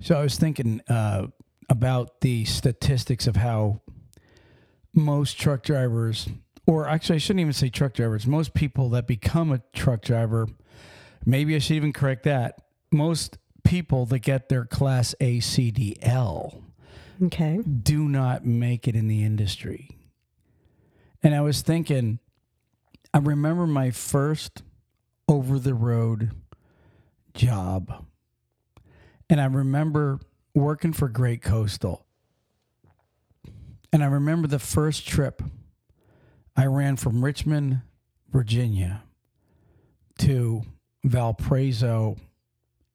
So I was thinking uh, about the statistics of how most truck drivers, or actually, I shouldn't even say truck drivers, most people that become a truck driver, maybe I should even correct that. Most people that get their class A, C, D, L Okay. do not make it in the industry. And I was thinking, I remember my first over the road job. And I remember working for Great Coastal. And I remember the first trip I ran from Richmond, Virginia to Valparaiso,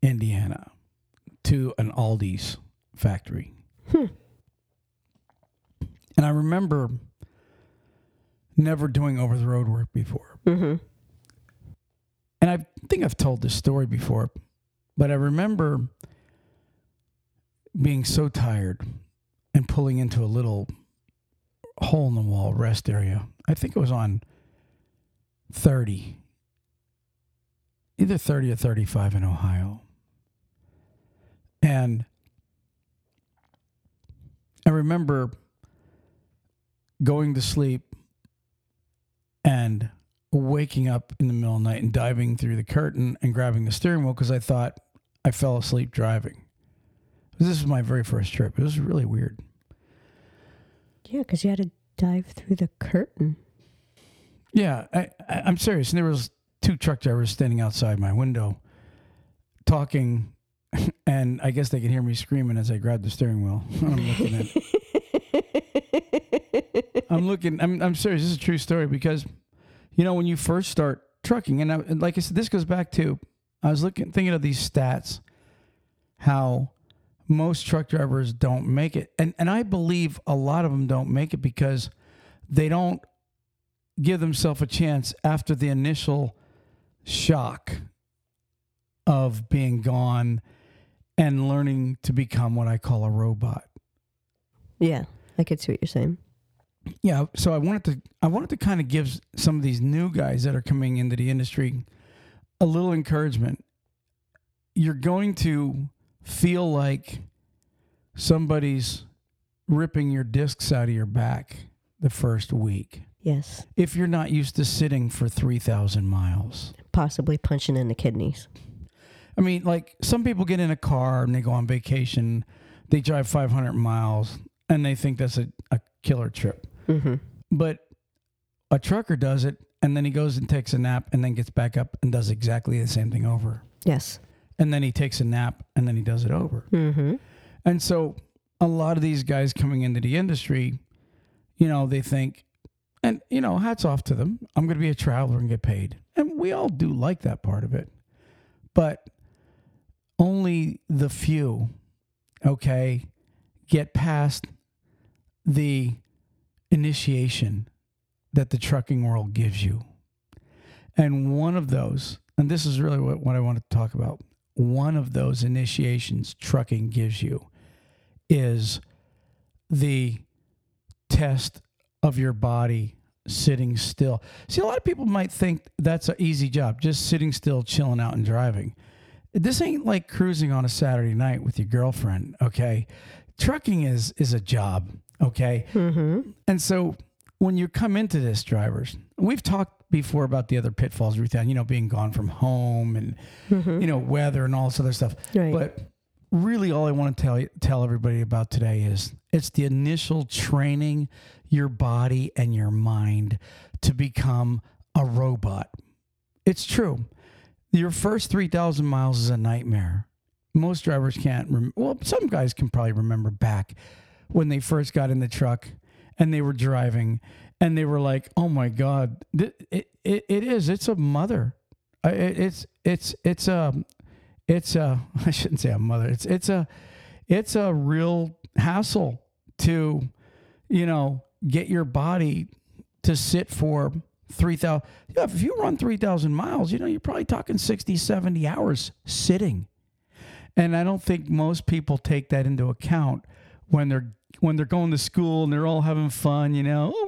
Indiana to an Aldi's factory. And I remember never doing over the road work before. Mm-hmm. And I think I've told this story before, but I remember being so tired and pulling into a little hole in the wall rest area. I think it was on 30, either 30 or 35 in Ohio. And I remember going to sleep and waking up in the middle of the night and diving through the curtain and grabbing the steering wheel because I thought I fell asleep driving. This was my very first trip. It was really weird. Yeah, because you had to dive through the curtain. Yeah, I, I, I'm serious. And there was two truck drivers standing outside my window talking, and I guess they could hear me screaming as I grabbed the steering wheel. I'm looking at. I'm looking. I'm. I'm serious. This is a true story because, you know, when you first start trucking, and, I, and like I said, this goes back to I was looking, thinking of these stats, how most truck drivers don't make it, and and I believe a lot of them don't make it because they don't give themselves a chance after the initial shock of being gone and learning to become what I call a robot. Yeah, I could see what you're saying. Yeah, so I wanted to I wanted to kind of give some of these new guys that are coming into the industry a little encouragement. You're going to feel like somebody's ripping your discs out of your back the first week Yes, if you're not used to sitting for 3000 miles. possibly punching in the kidneys. I mean, like some people get in a car and they go on vacation, they drive 500 miles and they think that's a, a killer trip. Mm-hmm. But a trucker does it and then he goes and takes a nap and then gets back up and does exactly the same thing over. Yes. And then he takes a nap and then he does it over. Mm-hmm. And so a lot of these guys coming into the industry, you know, they think, and, you know, hats off to them. I'm going to be a traveler and get paid. And we all do like that part of it. But only the few, okay, get past the initiation that the trucking world gives you. And one of those, and this is really what, what I want to talk about, one of those initiations trucking gives you is the test of your body sitting still. See, a lot of people might think that's an easy job, just sitting still, chilling out, and driving. This ain't like cruising on a Saturday night with your girlfriend, okay? Trucking is is a job, okay? Mm-hmm. And so when you come into this, drivers, we've talked before about the other pitfalls, Ruth Ann, you know, being gone from home and mm-hmm. you know weather and all this other stuff. Right. But really, all I want to tell you, tell everybody about today is it's the initial training your body and your mind to become a robot. It's true. Your first three thousand miles is a nightmare. Most drivers can't. Rem- well, some guys can probably remember back when they first got in the truck and they were driving and they were like, "Oh my God, it it, it is. It's a mother. It, it's it's it's a it's a I shouldn't say a mother. It's it's a it's a real hassle to you know get your body to sit for 3000 yeah, if you run 3000 miles you know you're probably talking 60 70 hours sitting and i don't think most people take that into account when they're when they're going to school and they're all having fun you know oh,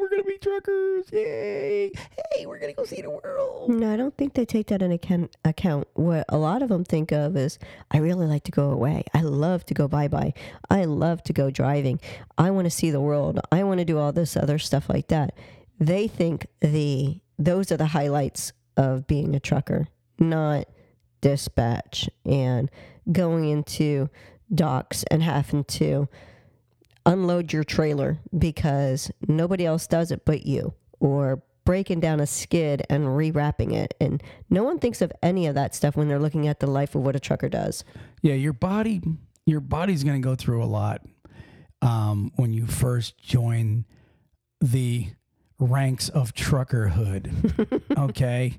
truckers! Yay! Hey, we're gonna go see the world. No, I don't think they take that into account. What a lot of them think of is, I really like to go away. I love to go bye bye. I love to go driving. I want to see the world. I want to do all this other stuff like that. They think the those are the highlights of being a trucker, not dispatch and going into docks and having to unload your trailer because nobody else does it but you, or breaking down a skid and rewrapping it. And no one thinks of any of that stuff when they're looking at the life of what a trucker does. Yeah, your body, your body's gonna go through a lot um, when you first join the ranks of truckerhood. okay,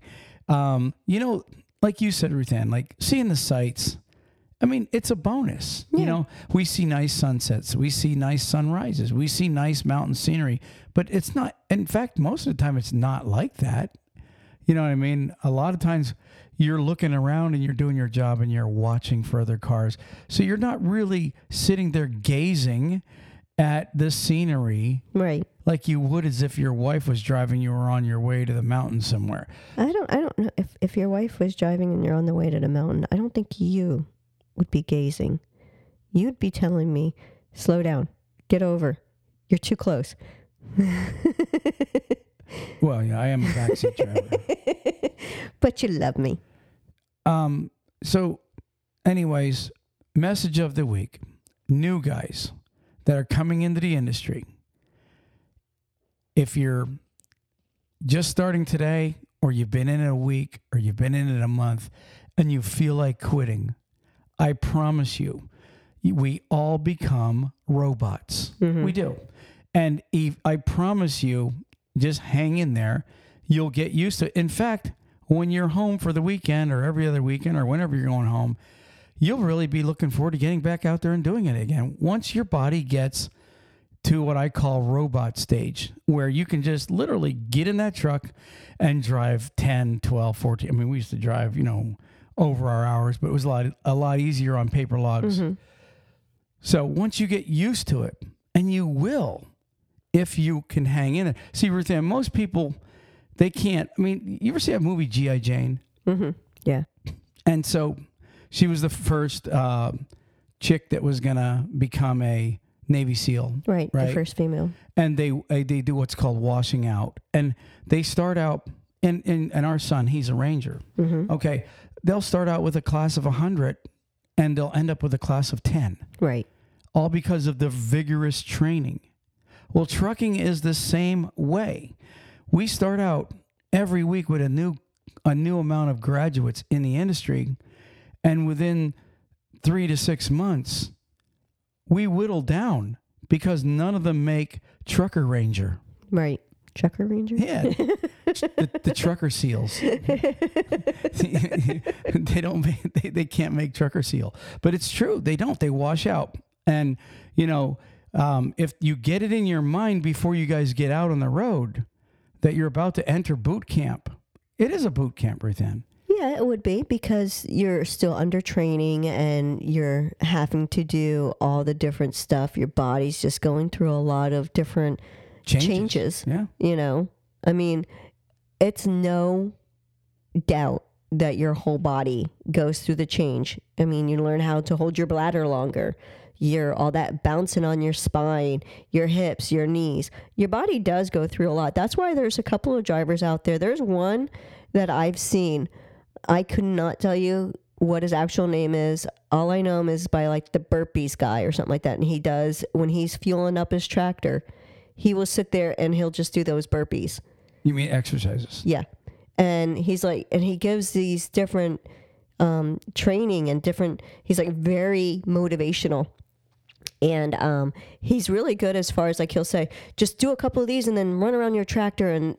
um, you know, like you said, Ruthann, like seeing the sights. I mean, it's a bonus. You know, we see nice sunsets, we see nice sunrises, we see nice mountain scenery, but it's not, in fact, most of the time, it's not like that. You know what I mean? A lot of times you're looking around and you're doing your job and you're watching for other cars. So you're not really sitting there gazing at the scenery Right. like you would as if your wife was driving you were on your way to the mountain somewhere. I don't I don't know if, if your wife was driving and you're on the way to the mountain, I don't think you would be gazing. You'd be telling me, slow down, get over. You're too close. Well, yeah, I am a backseat driver. But you love me. Um, so, anyways, message of the week new guys that are coming into the industry. If you're just starting today, or you've been in it a week, or you've been in it a month, and you feel like quitting, I promise you, we all become robots. Mm-hmm. We do. And if, I promise you, just hang in there. You'll get used to it. In fact, when you're home for the weekend or every other weekend or whenever you're going home, you'll really be looking forward to getting back out there and doing it again. Once your body gets to what I call robot stage, where you can just literally get in that truck and drive 10, 12, 14. I mean, we used to drive, you know, over our hours, but it was a lot, a lot easier on paper logs. So once you get used to it, and you will, if you can hang in it. See, Ruth Ann, most people, they can't. I mean, you ever see that movie G.I. Jane? Mm-hmm. Yeah. And so she was the first uh, chick that was going to become a Navy SEAL. Right. Right. The first female. And they uh, they do what's called washing out. And they start out, and, and, and our son, he's a Ranger. Okay. They'll start out with a class of 100 and they'll end up with a class of 10 Right. all because of the vigorous training. Well, trucking is the same way. We start out every week with a new a new amount of graduates in the industry, and within three to six months, we whittle down because none of them make trucker ranger. Right. Trucker ranger. Yeah, the, the trucker seals. they don't. Make, they, they can't make trucker seal, but it's true. They don't. They wash out. And you know, um, if you get it in your mind before you guys get out on the road that you're about to enter boot camp, it is a boot camp, Ruth Ann. Yeah, it would be because you're still under training and you're having to do all the different stuff. Your body's just going through a lot of different Changes. changes. Yeah. You know, I mean, it's no doubt that your whole body goes through the change. I mean, you learn how to hold your bladder longer. You're all that bouncing on your spine, your hips, your knees. Your body does go through a lot. That's why there's a couple of drivers out there. There's one that I've seen. I could not tell you what his actual name is. All I know him is by like the burpees guy or something like that. And he does when he's fueling up his tractor, he will sit there and he'll just do those burpees. You mean exercises? Yeah. And he's like, and he gives these different um, training and different, he's like very motivational. And um, he's really good as far as like he'll say, just do a couple of these and then run around your tractor and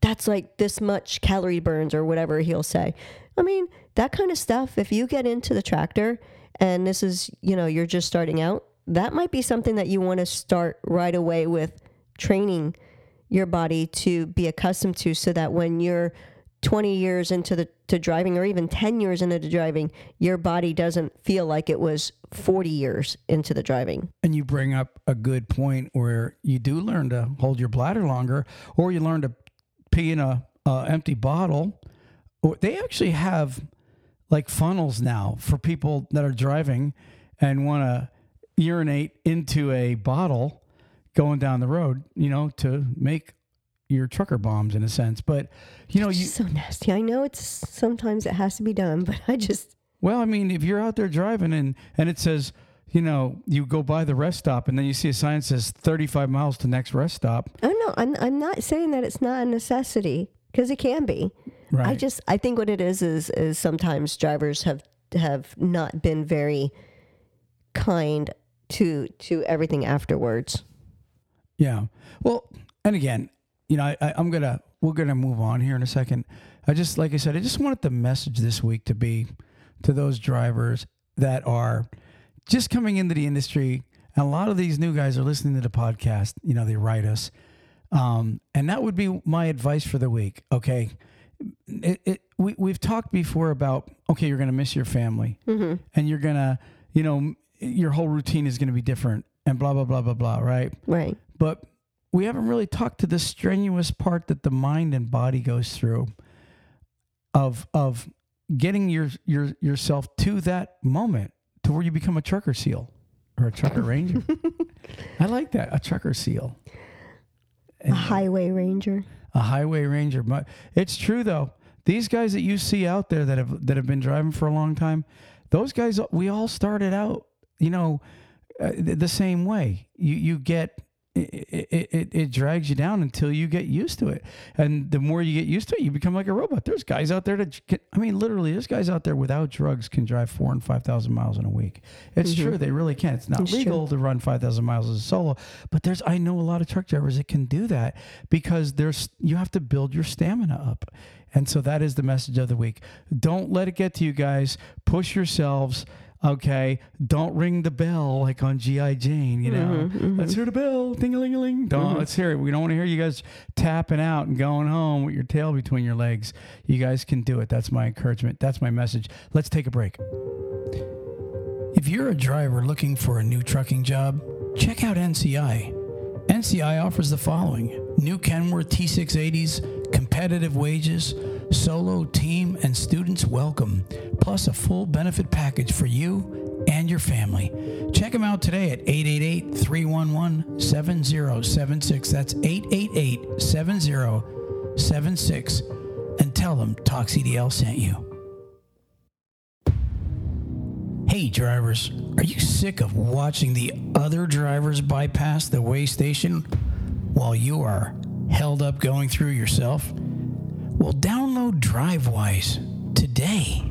that's like this much calorie burns or whatever he'll say. I mean, that kind of stuff, if you get into the tractor and this is, you know, you're just starting out, that might be something that you want to start right away with training your body to be accustomed to so that when you're 20 years into the to driving or even 10 years into the driving your body doesn't feel like it was 40 years into the driving And you bring up a good point where you do learn to hold your bladder longer, or you learn to pee in a, empty bottle. Or they actually have like funnels now for people that are driving and want to urinate into a bottle going down the road. You know, to make your trucker bombs in a sense. But you know, it's you so nasty i know it's sometimes it has to be done but i just Well, I mean, if you're out there driving and and it says, you know, you go by the rest stop and then you see a sign that says 35 miles to next rest stop. oh no i'm, I'm not saying that it's not a necessity because it can be Right. I just I think what it is is is sometimes drivers have have not been very kind to to everything afterwards. Yeah. Well, and again, you know, I, I, I'm gonna we're gonna move on here in a second. I just like I said, I just wanted the message this week to be to those drivers that are just coming into the industry. And a lot of these new guys are listening to the podcast. You know, they write us. Um, and that would be my advice for the week. Okay. It, it, we, we've talked before about, okay, you're going to miss your family and you're going to, you know, your whole routine is going to be different and blah, blah, blah, blah, blah. Right. Right. But we haven't really talked to the strenuous part that the mind and body goes through of, of getting your, your, yourself to that moment to where you become a trucker seal or a trucker ranger. I like that. A trucker seal. A highway ranger. a highway ranger. But it's true though. These guys that you see out there that have that have been driving for a long time, those guys we all started out, you know, uh, the same way. You you get it, it, it, drags you down until you get used to it. And the more you get used to it, you become like a robot. There's guys out there that, can, I mean, literally, there's guys out there without drugs can drive four and 5,000 miles in a week. It's mm-hmm. true. They really can. It's not It's true. legal to run 5,000 miles as a solo, but there's, I know a lot of truck drivers that can do that because there's, you have to build your stamina up. And so that is the message of the week. Don't let it get to you guys. Push yourselves. Okay, don't ring the bell like on GI Jane. You know, mm-hmm, mm-hmm. let's hear the bell, ding a ling a ling. Don't mm-hmm. let's hear it. We don't want to hear you guys tapping out and going home with your tail between your legs. You guys can do it. That's my encouragement. That's my message. Let's take a break. If you're a driver looking for a new trucking job, check out NCI. NCI offers the following new Kenworth T680s, competitive wages, solo, team, and students welcome, plus a full benefit package for you and your family. Check them out today at 888 311 7076. That's 888 7076. And tell them Talk CDL sent you. Hey, drivers, are you sick of watching the other drivers bypass the weigh station while you are held up going through yourself? Well, download Drivewyze today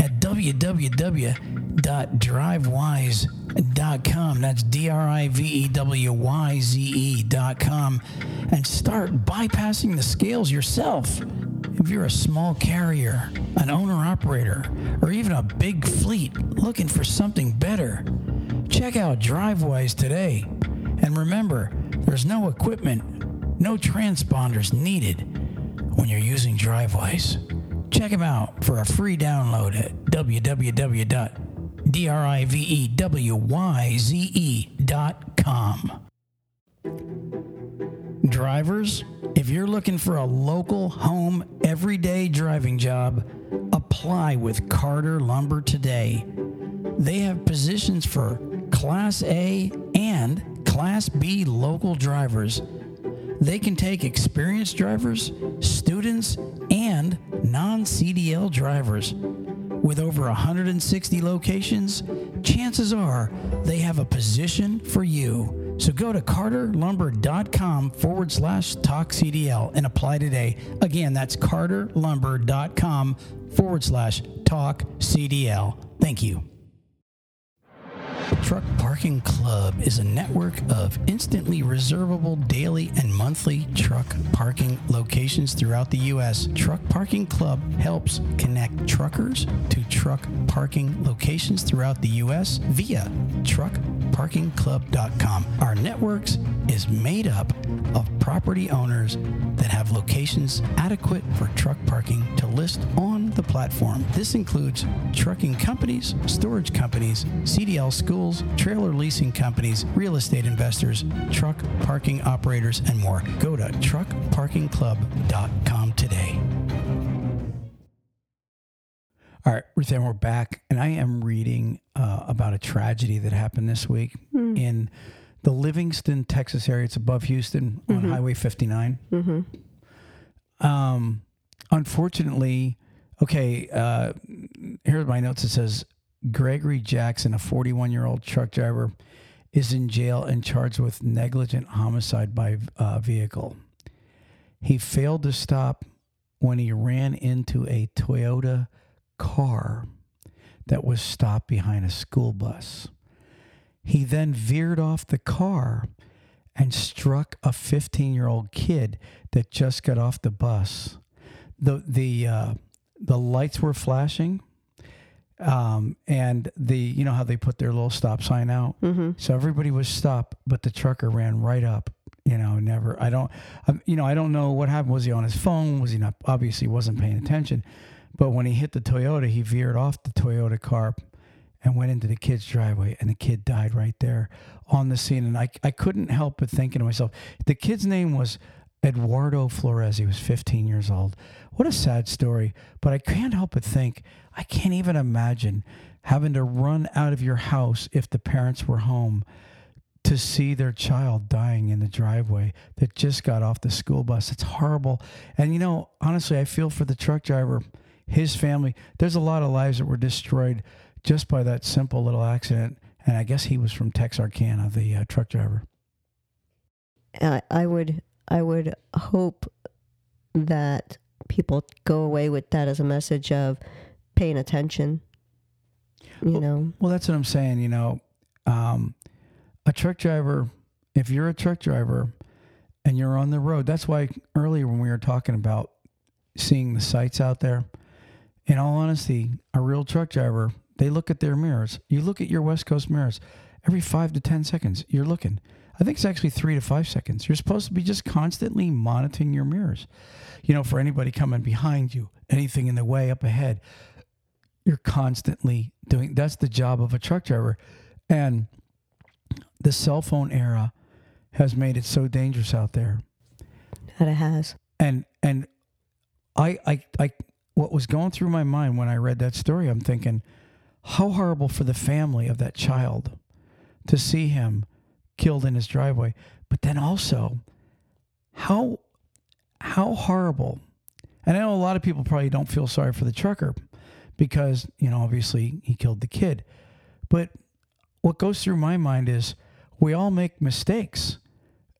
at www.drivewyze.com. That's D R I V E W Y Z E.com and start bypassing the scales yourself. If you're a small carrier, an owner operator, or even a big fleet looking for something better, check out Drivewyze today. And remember, there's no equipment, no transponders needed when you're using Drivewyze. Check them out for a free download at www.drivewyze.com. Drivers, if you're looking for a local, home, everyday driving job, apply with Carter Lumber today. They have positions for Class A and Class B local drivers. They can take experienced drivers, students, and non CDL drivers. With over 160 locations, chances are they have a position for you. So go to carterlumber.com forward slash talk CDL and apply today. Again, that's carterlumber.com forward slash talk CDL. Thank you. Truck Parking Club is a network of instantly reservable daily and monthly truck parking locations throughout the U.S. Truck Parking Club helps connect truckers to truck parking locations throughout the U.S. via truckparkingclub.com. Our networks is made up of property owners that have locations adequate for truck parking to list on the platform. This includes trucking companies, storage companies, CDL schools, trailer leasing companies, real estate investors, truck parking operators, and more. Go to truckparkingclub.com today. All right, Ruth Ann, we're back, and I am reading uh, about a tragedy that happened this week in the Livingston, Texas area. It's above Houston on Highway 59. Um, unfortunately, okay, uh, here's my notes. It says Gregory Jackson, a 41 year old truck driver, is in jail and charged with negligent homicide by uh, vehicle. He failed to stop when he ran into a Toyota car that was stopped behind a school bus. He then veered off the car and struck a 15 year old kid that just got off the bus. The, the, uh, the lights were flashing. Um, and the, you know how they put their little stop sign out? Mm-hmm. So everybody was stopped, but the trucker ran right up. You know, never. I don't. Um, you know, I don't know what happened. Was he on his phone? Was he not? Obviously, wasn't paying attention. But when he hit the Toyota, he veered off the Toyota car and went into the kid's driveway, and the kid died right there on the scene. And I, I couldn't help but thinking to myself, the kid's name was Eduardo Flores. He was 15 years old. What a sad story. But I can't help but think, I can't even imagine having to run out of your house if the parents were home to see their child dying in the driveway that just got off the school bus. It's horrible. And you know, honestly, I feel for the truck driver, his family. There's a lot of lives that were destroyed just by that simple little accident. And I guess he was from Texarkana, the uh, truck driver. I, I would I would hope that people go away with that as a message of paying attention. You know, Well, that's what I'm saying. You know, um, a truck driver, if you're a truck driver and you're on the road, that's why earlier when we were talking about seeing the sights out there, in all honesty, a real truck driver, they look at their mirrors. You look at your West Coast mirrors every five to 10 seconds, you're looking. I think it's actually three to five seconds. You're supposed to be just constantly monitoring your mirrors. You know, for anybody coming behind you, anything in the way up ahead, you're constantly doing that's the job of a truck driver and the cell phone era has made it so dangerous out there that it has. and and I, I i what was going through my mind when i read that story i'm thinking how horrible for the family of that child to see him killed in his driveway. But then also how how horrible. And i know a lot of people probably don't feel sorry for the trucker because you know obviously he killed the kid. But what goes through my mind is we all make mistakes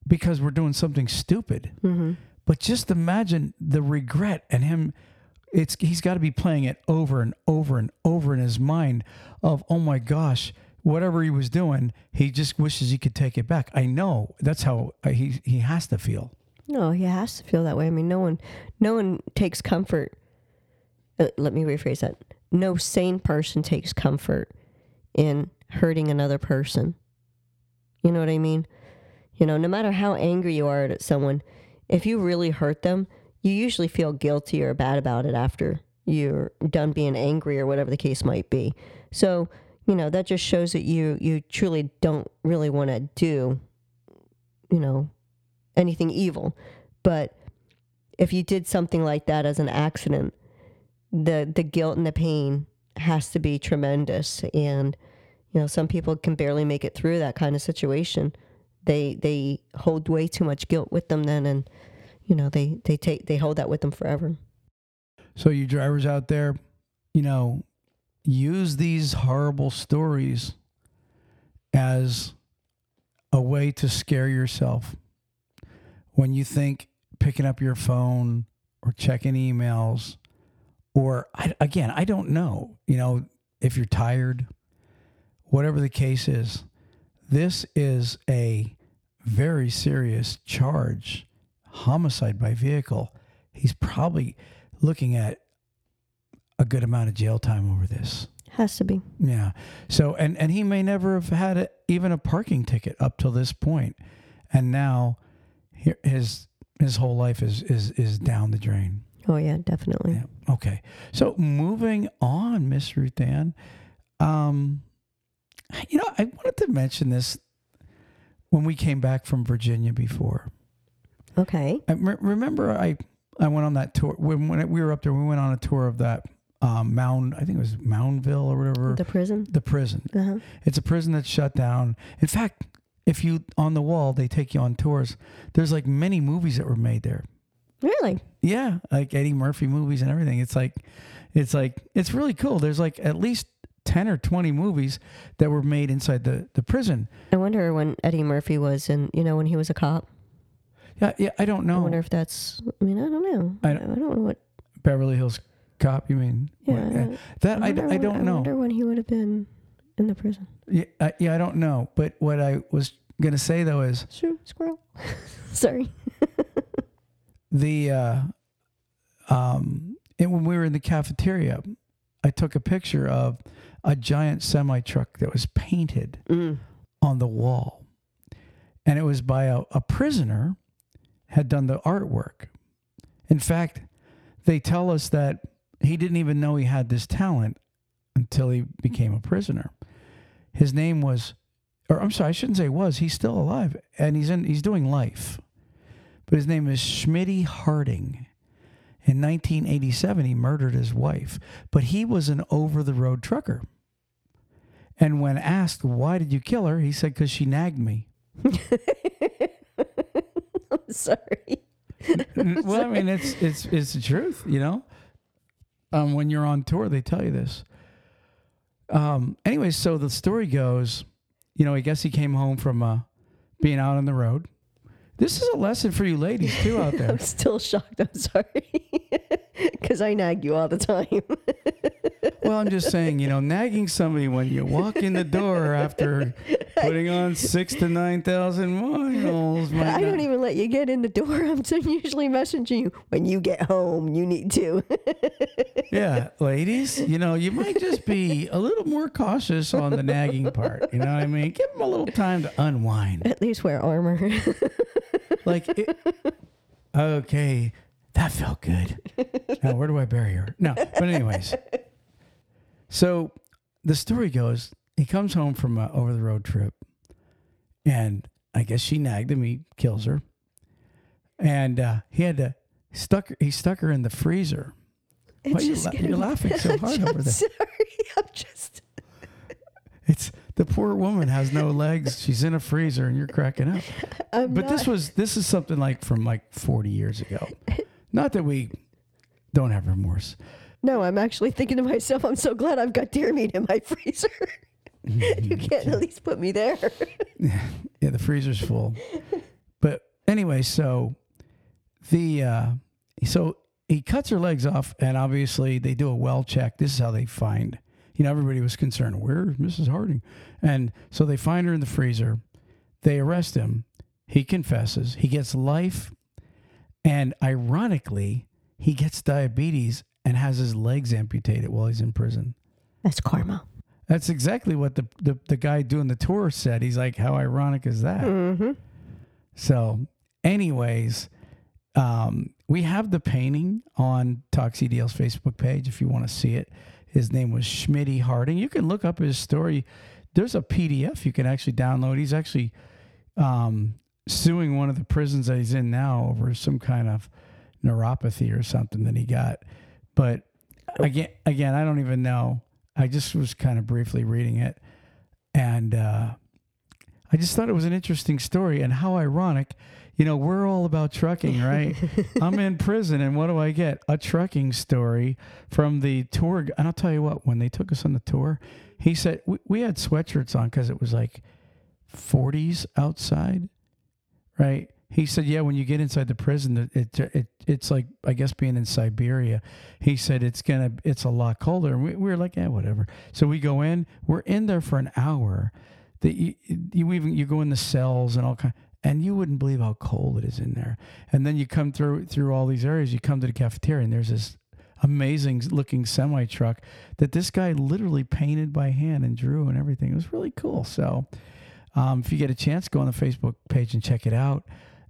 because we're doing something stupid. Mm-hmm. but just imagine the regret and him it's he's got to be playing it over and over and over in his mind of oh my gosh whatever he was doing he just wishes he could take it back i know that's how uh, he he has to feel No, he has to feel that way. I mean, no one, no one takes comfort. Uh, let me rephrase that. No sane person takes comfort in hurting another person. You know what I mean? You know, no matter how angry you are at someone, if you really hurt them, you usually feel guilty or bad about it after you're done being angry or whatever the case might be. So, you know, that just shows that you you truly don't really want to do, you know, anything evil. But if you did something like that as an accident, the the guilt and the pain has to be tremendous. And you know, some people can barely make it through that kind of situation. They they hold way too much guilt with them then, and you know they they take they hold that with them forever. so you drivers out there you know use these horrible stories as a way to scare yourself when you think picking up your phone or checking emails or I, again i don't know you know if you're tired whatever the case is this is a very serious charge, homicide by vehicle. He's probably looking at a good amount of jail time over this. Has to be. Yeah. So and and he may never have had a, even a parking ticket up till this point, and now his his whole life is is is down the drain. Oh yeah, definitely. Yeah. Okay. So moving on, Miss Ruth Ann. Um, you know, I wanted to mention this when we came back from Virginia before. Okay. I re- remember I I went on that tour when when we were up there. We went on a tour of that um, Mound. I think it was Moundville or whatever. The prison. the prison. Uh-huh. It's a prison that's shut down. In fact, if you on the wall, they take you on tours. There's like many movies that were made there. Really? Yeah, like Eddie Murphy movies and everything. It's like, it's like it's really cool. There's like at least ten or twenty movies that were made inside the the prison. I wonder when Eddie Murphy was in, you know, when he was a cop. Yeah, yeah. I don't know. I wonder if that's. I mean, I don't know. I I don't- don't, know what. Beverly Hills Cop. You mean? Yeah. What- I- that I, wonder I when- don't know. I wonder when he would have been in the prison. Yeah, I, yeah, I don't know. But what I was gonna say though is Shoot, squirrel. Sorry. the uh, um, and when we were in the cafeteria, I took a picture of a giant semi truck that was painted Mm. on the wall, and it was by a, a prisoner had done the artwork. In fact, they tell us that he didn't even know he had this talent until he became a prisoner. His name was, or I'm sorry, I shouldn't say was. He's still alive, and he's in. He's doing life, but his name is Smitty Harding. In 1987, he murdered his wife, but he was an over the road trucker. And when asked, why did you kill her? He said, because she nagged me. Sorry. well, I mean, it's, it's, it's the truth, you know? Um, when you're on tour, they tell you this. Um, anyway, so the story goes, you know, I guess he came home from uh, being out on the road. This is a lesson for you ladies, too, out there. I'm still shocked. I'm sorry. Because I nag you all the time. Well, I'm just saying, you know, nagging somebody when you walk in the door after putting on six to nine thousand miles. might I don't not- even let you get in the door. I'm so usually messaging you when you get home. You need to. Yeah, ladies, you know, you might just be a little more cautious on the nagging part. You know what I mean? Give them a little time to unwind. At least wear armor. Like, it, okay, that felt good. Now, where do I bury her? No, but anyways. So the story goes, he comes home from a over the road trip, and I guess she nagged him. He kills her, and uh, he had to stuck. He stuck her in the freezer. Why are you la- you're laughing so I'm hard just over there? Sorry, I'm just. It's the poor woman has no legs. She's in a freezer, and you're cracking up. I'm But not, this was this is something like from like 40 years ago. Not that we don't have remorse. No, I'm actually thinking to myself. I'm so glad I've got deer meat in my freezer. you can't at least put me there. Yeah, the freezer's full. But anyway, so the uh so he cuts her legs off and obviously they do a well check. This is how they find. You know, everybody was concerned, where's Mrs. Harding? And so they find her in the freezer. They arrest him. He confesses. He gets life. And ironically, he gets diabetes and has his legs amputated while he's in prison. That's karma. That's exactly what the, the, the guy doing the tour said. He's like, how ironic is that? Mm-hmm. So, anyways, um, we have the painting on Talk CDL's Facebook page if you want to see it. His name was Smitty Harding. You can look up his story. There's a PDF you can actually download. He's actually um, suing one of the prisons that he's in now over some kind of neuropathy or something that he got. But again, again, I don't even know. I just was kind of briefly reading it, and uh, I just thought it was an interesting story and how ironic. You know, we're all about trucking, right? I'm in prison, and what do I get? A trucking story from the tour. And I'll tell you what, when they took us on the tour, he said we, we had sweatshirts on because it was like 40s outside, right? He said, "Yeah, when you get inside the prison, it, it, it it's like I guess being in Siberia." He said it's gonna it's a lot colder, and we, we were like, "Yeah, whatever." So we go in, we're in there for an hour. that you, you even you go in the cells and all kind and you wouldn't believe how cold it is in there. And then you come through through all these areas. You come to the cafeteria, and there's this amazing looking semi truck that this guy literally painted by hand and drew and everything. It was really cool. So, um, if you get a chance, go on the Facebook page and check it out.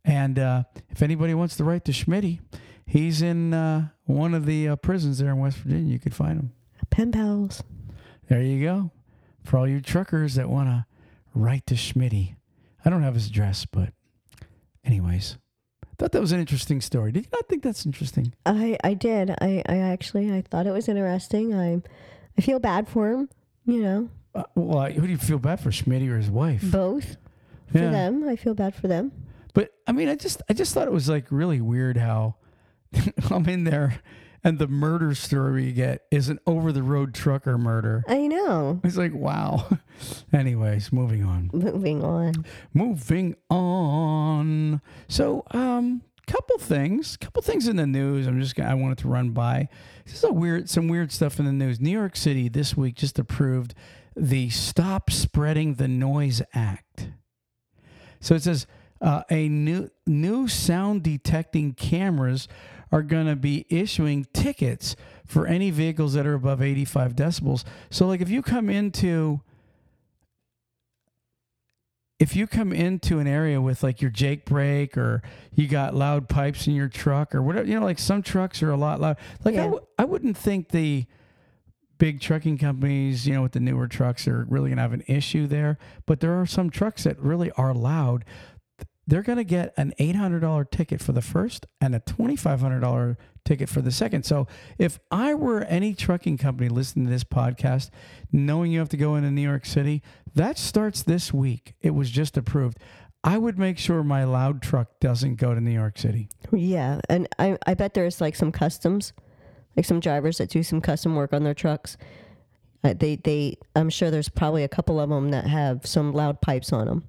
And uh, if anybody wants to write to Smitty, he's in uh, one of the uh, prisons there in West Virginia. You could find him. Pen pals. There you go. For all you truckers that want to write to Smitty. I don't have his address, but anyways, thought that was an interesting story. Did you not think that's interesting? I I did. I I actually I thought it was interesting. I I feel bad for him. You know, Uh, well, who do you feel bad for, Smitty or his wife? both for Yeah. them. I feel bad for them. But I mean, I just I just thought it was like really weird how I'm in there and the murder story we get is an over the road trucker murder. I know. It's like wow. Anyways, moving on. Moving on. Moving on. So, um, couple things, couple things in the news. I'm just gonna, I wanted to run by. This is a weird, some weird stuff in the news. New York City this week just approved the Stop Spreading the Noise Act. So it says uh, a new new sound detecting cameras are going to be issuing tickets for any vehicles that are above 85 decibels. So like if you come into if you come into an area with like your Jake brake or you got loud pipes in your truck or whatever, you know, like some trucks are a lot loud. Like I Yeah. w- I wouldn't think the big trucking companies, you know, with the newer trucks are really going to have an issue there. But there are some trucks that really are loud. They're going to get an $800 ticket for the first and a $2,500 ticket for the second. So if I were any trucking company listening to this podcast, knowing you have to go into New York City, that starts this week. It was just approved. I would make sure my loud truck doesn't go to New York City. Yeah, and I I bet there's like some customs, like some drivers that do some custom work on their trucks. Uh, they they I'm sure there's probably a couple of them that have some loud pipes on them.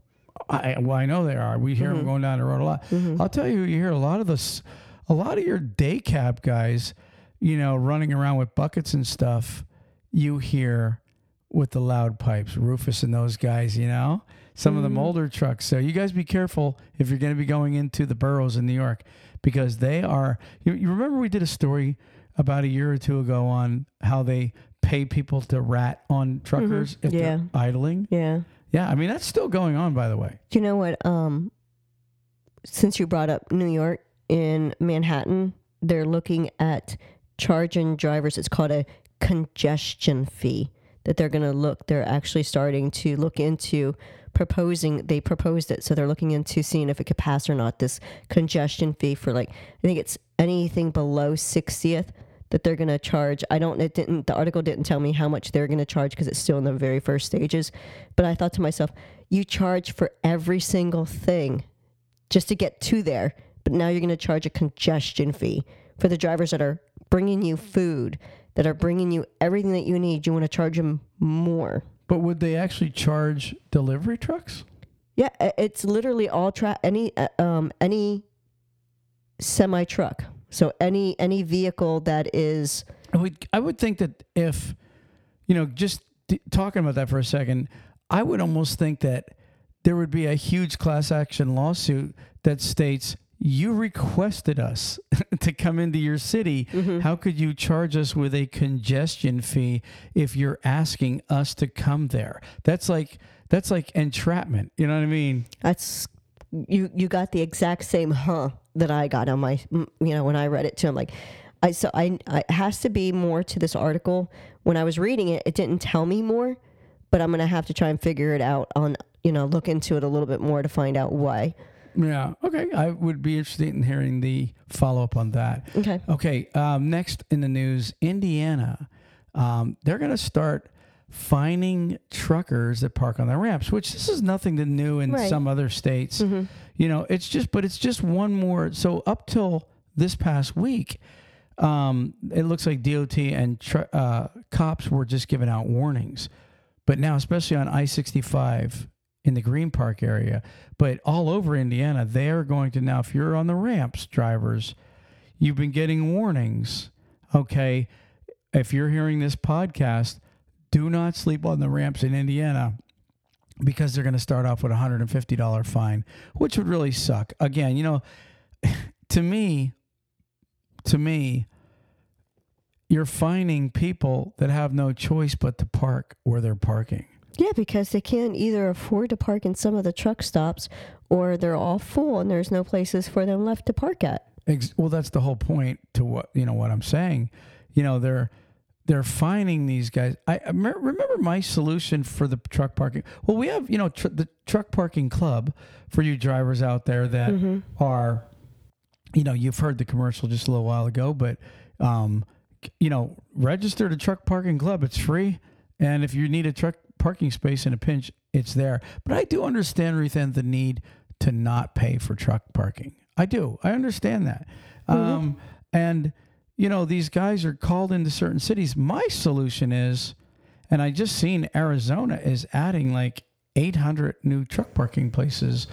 I, well, I know they are. We hear them mm-hmm. going down the road a lot. Mm-hmm. I'll tell you, you hear a lot of this, a lot of your day cab guys, you know, running around with buckets and stuff. You hear with the loud pipes, Rufus and those guys. You know, some of them mm-hmm. older trucks. So you guys be careful if you're going to be going into the boroughs in New York, because they are. You, you remember we did a story about a year or two ago on how they pay people to rat on truckers if Yeah. they're idling. Yeah. Yeah, I mean that's still going on, by the way. Do you know what? Um, since you brought up New York in Manhattan, they're looking at charging drivers. It's called a congestion fee that they're going to look. They're actually starting to look into proposing. They proposed it, so they're looking into seeing if it could pass or not. This congestion fee for like I think it's anything below sixtieth that they're going to charge. I don't. It didn't. The article didn't tell me how much they're going to charge because it's still in the very first stages. But I thought to myself, you charge for every single thing just to get to there. But now you're going to charge a congestion fee for the drivers that are bringing you food, that are bringing you everything that you need. You want to charge them more. But would they actually charge delivery trucks? Yeah, it's literally all tra- any uh, um any semi truck. So any any vehicle that is I would I would think that if you know just talking about that for a second, I would almost think that there would be a huge class action lawsuit that states you requested us to come into your city. Mm-hmm. How could you charge us with a congestion fee if you're asking us to come there? That's like that's like entrapment. You know what I mean? That's you. You got the exact same huh that I got on my. You know, when I read it too, I'm like, I so I, I it has to be more to this article. When I was reading it, it didn't tell me more, but I'm gonna have to try and figure it out on. You know, look into it a little bit more to find out why. Yeah. Okay. I would be interested in hearing the follow up on that. Okay. Okay. Um, next in the news, Indiana. Um, they're going to start fining truckers that park on their ramps, which this is nothing to new in Right. some other states. You know, it's just, but it's just one more. So up till this past week, um, it looks like DOT and tr- uh, cops were just giving out warnings. But now, especially on I 65 in the Green Park area, but all over Indiana, they are going to now, if you're on the ramps, drivers, you've been getting warnings. Okay. If you're hearing this podcast, do not sleep on the ramps in Indiana. because they're going to start off with a $150 fine, which would really suck. Again, you know, to me, to me, you're finding people that have no choice but to park where they're parking. Yeah, because they can't either afford to park in some of the truck stops or they're all full and there's no places for them left to park at. Ex- well, that's the whole point to what you know what I'm saying. You know, they're they're finding these guys. I remember my solution for the truck parking. Well, we have you know tr- the truck parking club for you drivers out there that are, you know, you've heard the commercial just a little while ago, but um, you know, register to truck parking club. It's free, and if you need a truck parking space in a pinch, it's there. But I do understand, Ruthann, the need to not pay for truck parking. I do. I understand that. Um, and you know, these guys are called into certain cities. My solution is, and I just seen Arizona is adding like 800 new truck parking places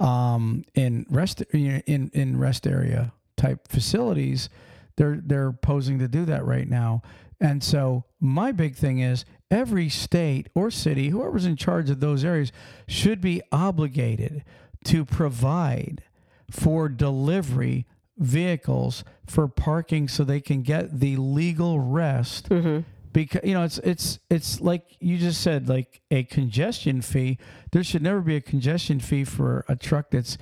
um, in rest you know, in in rest area type facilities. They're they're posing to do that right now. And so my big thing is every state or city, whoever's in charge of those areas, should be obligated to provide for delivery vehicles for parking so they can get the legal rest because you know it's it's it's like you just said like a congestion fee. There should never be a congestion fee for a truck that's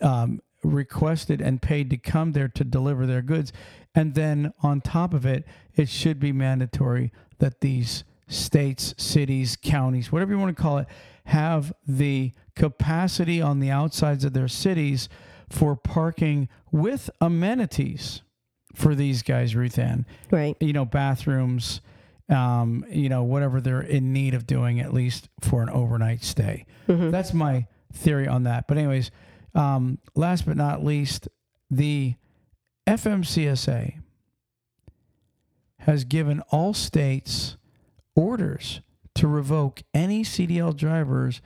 um, requested and paid to come there to deliver their goods. And then on top of it it should be mandatory that these states cities counties whatever you want to call it have the capacity on the outsides of their cities for parking with amenities for these guys ruth ann Right. you know, bathrooms, um, you know, whatever they're in need of doing, at least for an overnight stay. That's my theory on that. But, anyways, um, last but not least, the FMCSA has given all states orders to revoke any CDL drivers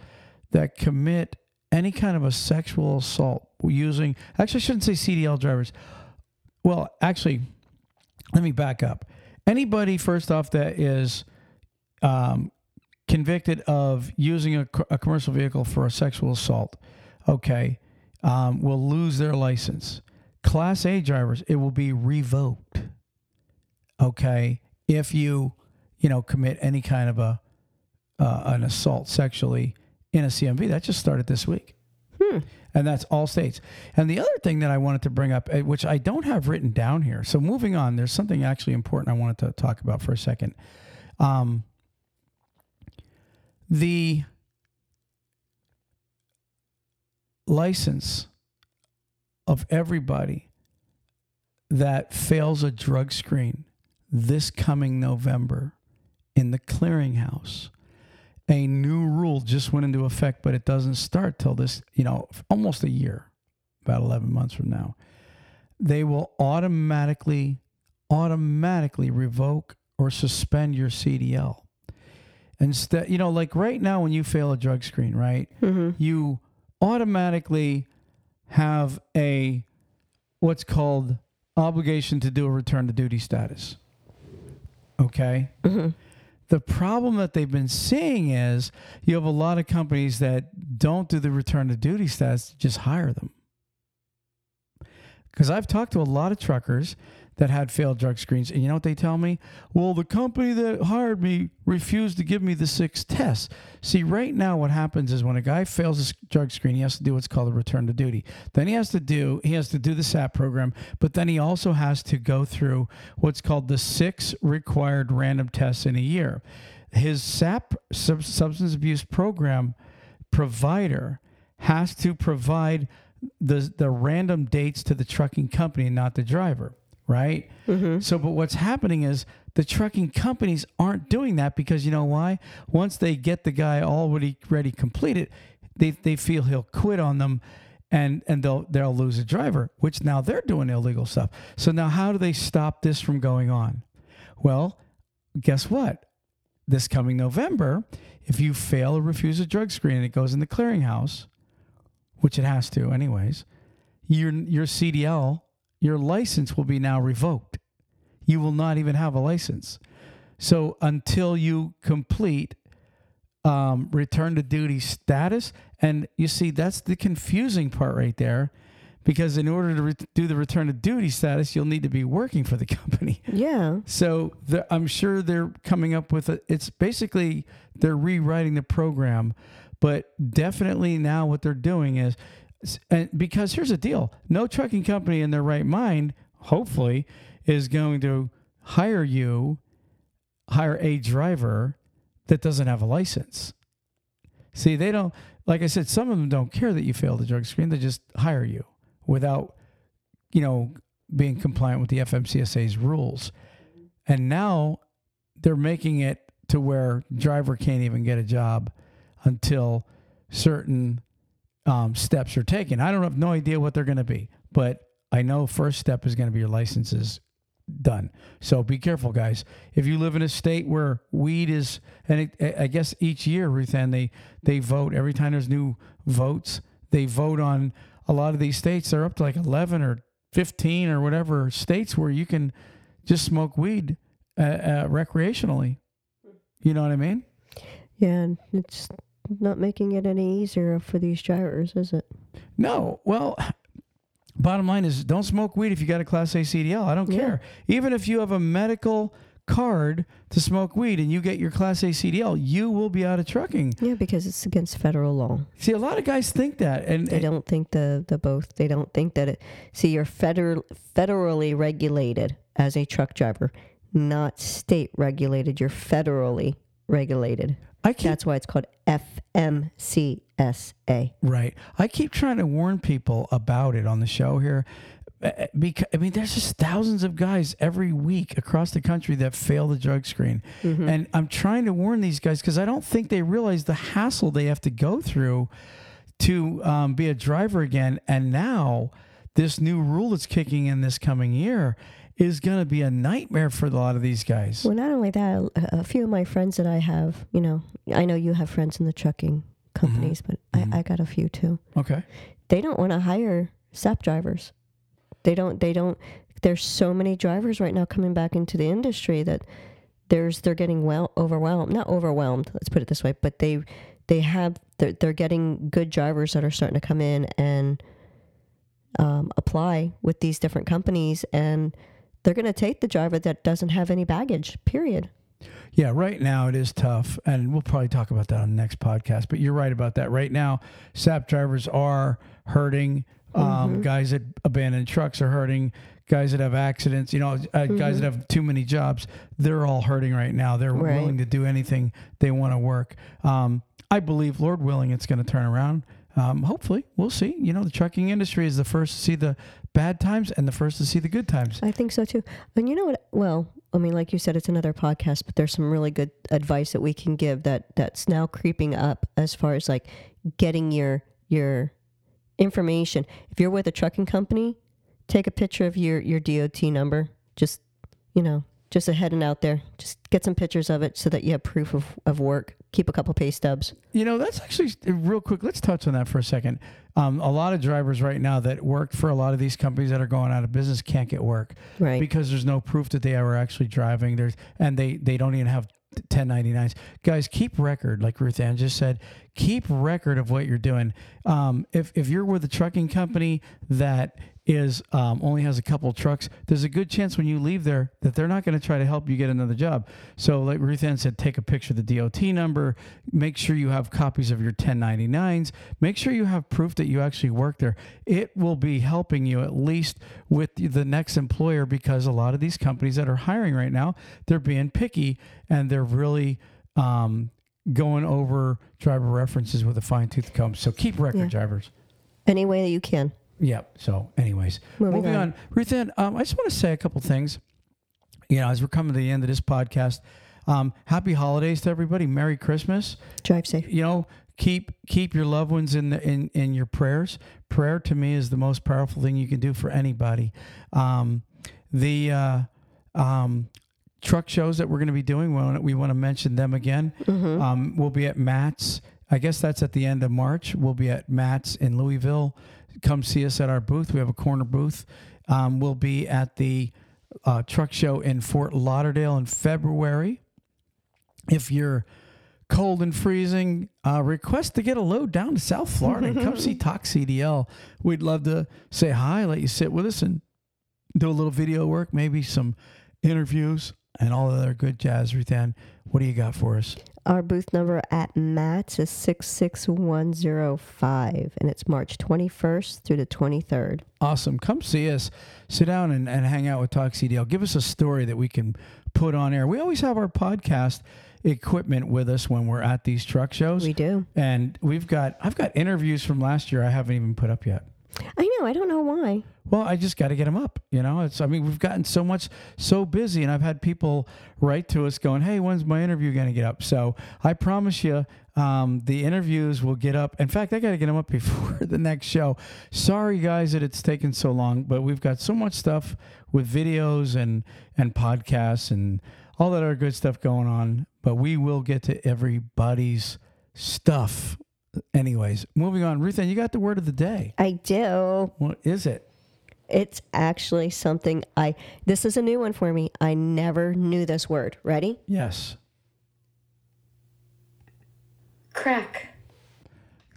that commit any kind of a sexual assault using, actually, I shouldn't say CDL drivers. Well, actually, let me back up. Anybody, first off, that is um, convicted of using a, a commercial vehicle for a sexual assault, okay, um, will lose their license. Class A drivers, it will be revoked, okay, if you, you know, commit any kind of a uh, an assault sexually in a CMV. That just started this week and that's all states. And the other thing that I wanted to bring up, eh, which I don't have written down here, so moving on, there's something actually important I wanted to talk about for a second. Um, the license of everybody that fails a drug screen this coming November in the clearinghouse a new rule just went into effect, but it doesn't start till this, you know, almost a year, about 11 months from now. They will automatically, automatically revoke or suspend your CDL. Instead, you know, like right now when you fail a drug screen, right? Mm-hmm. You automatically have a what's called obligation to do a return to duty status. Okay? Mm-hmm. The problem that they've been seeing is you have a lot of companies that don't do the return to duty status, just hire them. Because I've talked to a lot of truckers that had failed drug screens, and you know what they tell me? Well, the company that hired me refused to give me the six tests. See, right now, what happens is when a guy fails a drug screen, he has to do what's called a return to duty. Then he has to do he has to do the SAP program, but then he also has to go through what's called the six required random tests in a year. His SAP sub- substance abuse program provider has to provide the the random dates to the trucking company, not the driver, right? Mm-hmm. So, but what's happening is the trucking companies aren't doing that because you know why? Once they get the guy already ready completed, they they feel he'll quit on them. And, and they'll they'll lose a driver, which now they're doing illegal stuff. So now how do they stop this from going on? Well, guess what? This coming November, if you fail or refuse a drug screen and it goes in the clearinghouse, which it has to anyways, your your CDL, your license will be now revoked. You will not even have a license. So until you complete um, return to duty status. And you see, that's the confusing part right there. Because in order to re- do the return to duty status, you'll need to be working for the company. Yeah. So the, I'm sure they're coming up with a. It's basically they're rewriting the program, but definitely now what they're doing is, and because here's the deal: no trucking company in their right mind, hopefully, is going to hire you, hire a driver that doesn't have a license. See, they don't. Like I said, some of them don't care that you failed the drug screen; they just hire you without, you know, being compliant with the FMCSA's rules. And now they're making it to where driver can't even get a job until certain um, steps are taken. I don't have no idea what they're going to be, but I know first step is going to be your licenses done. So be careful, guys. If you live in a state where weed is, and it, I guess each year, Ruth Ann, they they vote every time there's new votes. They vote on a lot of these states. They're up to like eleven or fifteen or whatever states where you can just smoke weed uh, uh, recreationally. You know what I mean? Yeah, it's not making it any easier for these drivers, is it? No. Well, bottom line is don't smoke weed if you got a Class A CDL. I don't Yeah. care. Even if you have a medical card to smoke weed and you get your Class A CDL, you will be out of trucking. Yeah, because it's against federal law. See, a lot of guys think that, and They don't think the the both. They don't think that it. See, you're federal federally regulated as a truck driver, not state regulated. You're federally regulated. I keep That's why it's called FMCSA. right. I keep trying to warn people about it on the show here. Eh, eh, because I mean, there's just thousands of guys every week across the country that fail the drug screen, mm-hmm. and I'm trying to warn these guys because I don't think they realize the hassle they have to go through to um, be a driver again. And now, this new rule that's kicking in this coming year is going to be a nightmare for a lot of these guys. Well, not only that, a, few of my friends that I have, you know, I know you have friends in the trucking companies, but I, I got a few too. Okay. They don't want to hire SAP drivers. They don't. They don't. There's so many drivers right now coming back into the industry that there's they're getting well overwhelmed. Not overwhelmed. Let's put it this way. But they they have they're, they're getting good drivers that are starting to come in and um, apply with these different companies, and they're going to take the driver that doesn't have any baggage. Period. Yeah, right now it is tough, and we'll probably talk about that on the next podcast. But you're right about that. Right now, SAP drivers are hurting. Um, Guys that abandon trucks are hurting. Guys that have accidents, you know, uh, guys that have too many jobs, they're all hurting right now. They're Right. willing to do anything they want to work. Um, I believe, Lord willing, it's going to turn around. Um, hopefully, we'll see. You know, the trucking industry is the first to see the bad times and the first to see the good times. I think so too. And you know what? Well, I mean, like you said, it's another podcast, but there's some really good advice that we can give that that's now creeping up as far as like getting your your information. If you're with a trucking company, take a picture of your your DOT number. Just you know, just ahead and out there. Just get some pictures of it so that you have proof of, of work. Keep a couple pay stubs. You know, that's actually real quick. Let's touch on that for a second. Um, a lot of drivers right now that work for a lot of these companies that are going out of business can't get work Right. because there's no proof that they were actually driving. There's and they they don't even have 1099s. Guys, keep record, like Ruth Ann just said. Keep record of what you're doing. Um, if if you're with a trucking company that is um, only has a couple trucks, there's a good chance when you leave there that they're not going to try to help you get another job. So, like Ruth Ann said, take a picture of the DOT number. Make sure you have copies of your 1099s. Make sure you have proof that you actually work there. It will be helping you at least with the next employer because a lot of these companies that are hiring right now, they're being picky and they're really um, going over driver references with a fine tooth comb. So keep record, Yeah. drivers. Any way that you can. Yep. So, anyways, Moving moving, on. on. Ruth Ann, um, I just want to say a couple things. You know, as we're coming to the end of this podcast, um, happy holidays to everybody. Merry Christmas. Drive safe. You know, keep keep your loved ones in the, in in your prayers. Prayer to me is the most powerful thing you can do for anybody. Um, the uh, um, truck shows that we're going to be doing, we want, we want to mention them again. Um, we'll be at MATS. I guess that's at the end of March. We'll be at MATS in Louisville. Come see us at our booth. We have a corner booth. Um, we'll be at the uh, truck show in Fort Lauderdale in February. If you're cold and freezing, uh, request to get a load down to South Florida and come see Talk CDL. We'd love to say hi, let you sit with us, and do a little video work, maybe some interviews, and all the other good jazz. Ruthann, what do you got for us? Our booth number at MATS is 66105, and it's March 21st through the 23rd. Awesome. Come see us. Sit down and, and hang out with Talk CDL. Give us a story that we can put on air. We always have our podcast equipment with us when we're at these truck shows. We do. And we've got I've got interviews from last year I haven't even put up yet. I know. I don't know why. Well, I just got to get them up. You know, it's I mean we've gotten so much so busy, and I've had people write to us going, "Hey, when's my interview going to get up?" So I promise you, um, the interviews will get up. In fact, I got to get them up before the next show. Sorry, guys, that it's taken so long, but we've got so much stuff with videos and and podcasts and all that other good stuff going on. But we will get to everybody's stuff. Anyways, moving on. Ruth, you got the word of the day. I do. What is it? It's actually something I, this is a new one for me. I never knew this word. Ready? Yes. Crack.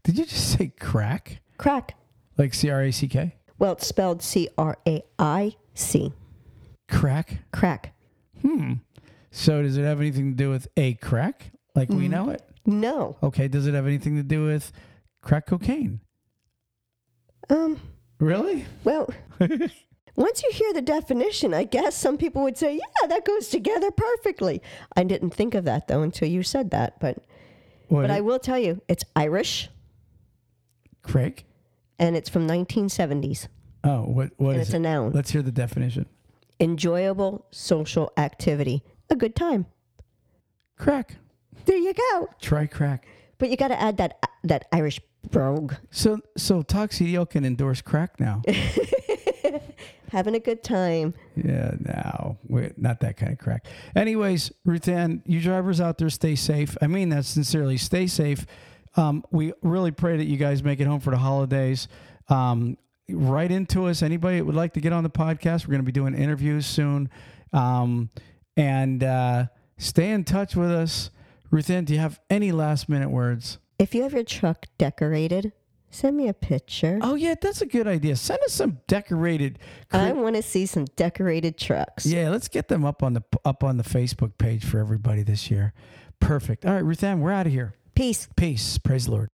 Did you just say crack? Crack. Like C R A C K? Well, it's spelled C R A I C. Crack? Crack. Hmm. So does it have anything to do with a crack like we know it? No. Okay. Does it have anything to do with crack cocaine? Um, Really? well, once you hear the definition, I guess some people would say, yeah, that goes together perfectly. I didn't think of that though until you said that, but What? but I will tell you, it's Irish Craig? and it's from 1970s. Oh, what what And is it's it? a noun. Let's hear the definition. Enjoyable social activity. A good time. Crack. There you go. Try crack. But you got to add that that Irish brogue. So so CDL can endorse crack now. Having a good time. Yeah, no, we're not that kind of crack. Anyways, Ruthann, you drivers out there, stay safe. I mean that sincerely. Stay safe. Um, we really pray that you guys make it home for the holidays. Um, write into us. Anybody that would like to get on the podcast, we're going to be doing interviews soon. Um, and uh, stay in touch with us. Ruthann, do you have any last minute words? If you have your truck decorated, send me a picture. Oh yeah, that's a good idea. Send us some decorated. I want to see some decorated trucks. Yeah, let's get them up on the up on the Facebook page for everybody this year. Perfect. All right, Ruthann, we're out of here. Peace. Peace. Praise the Lord.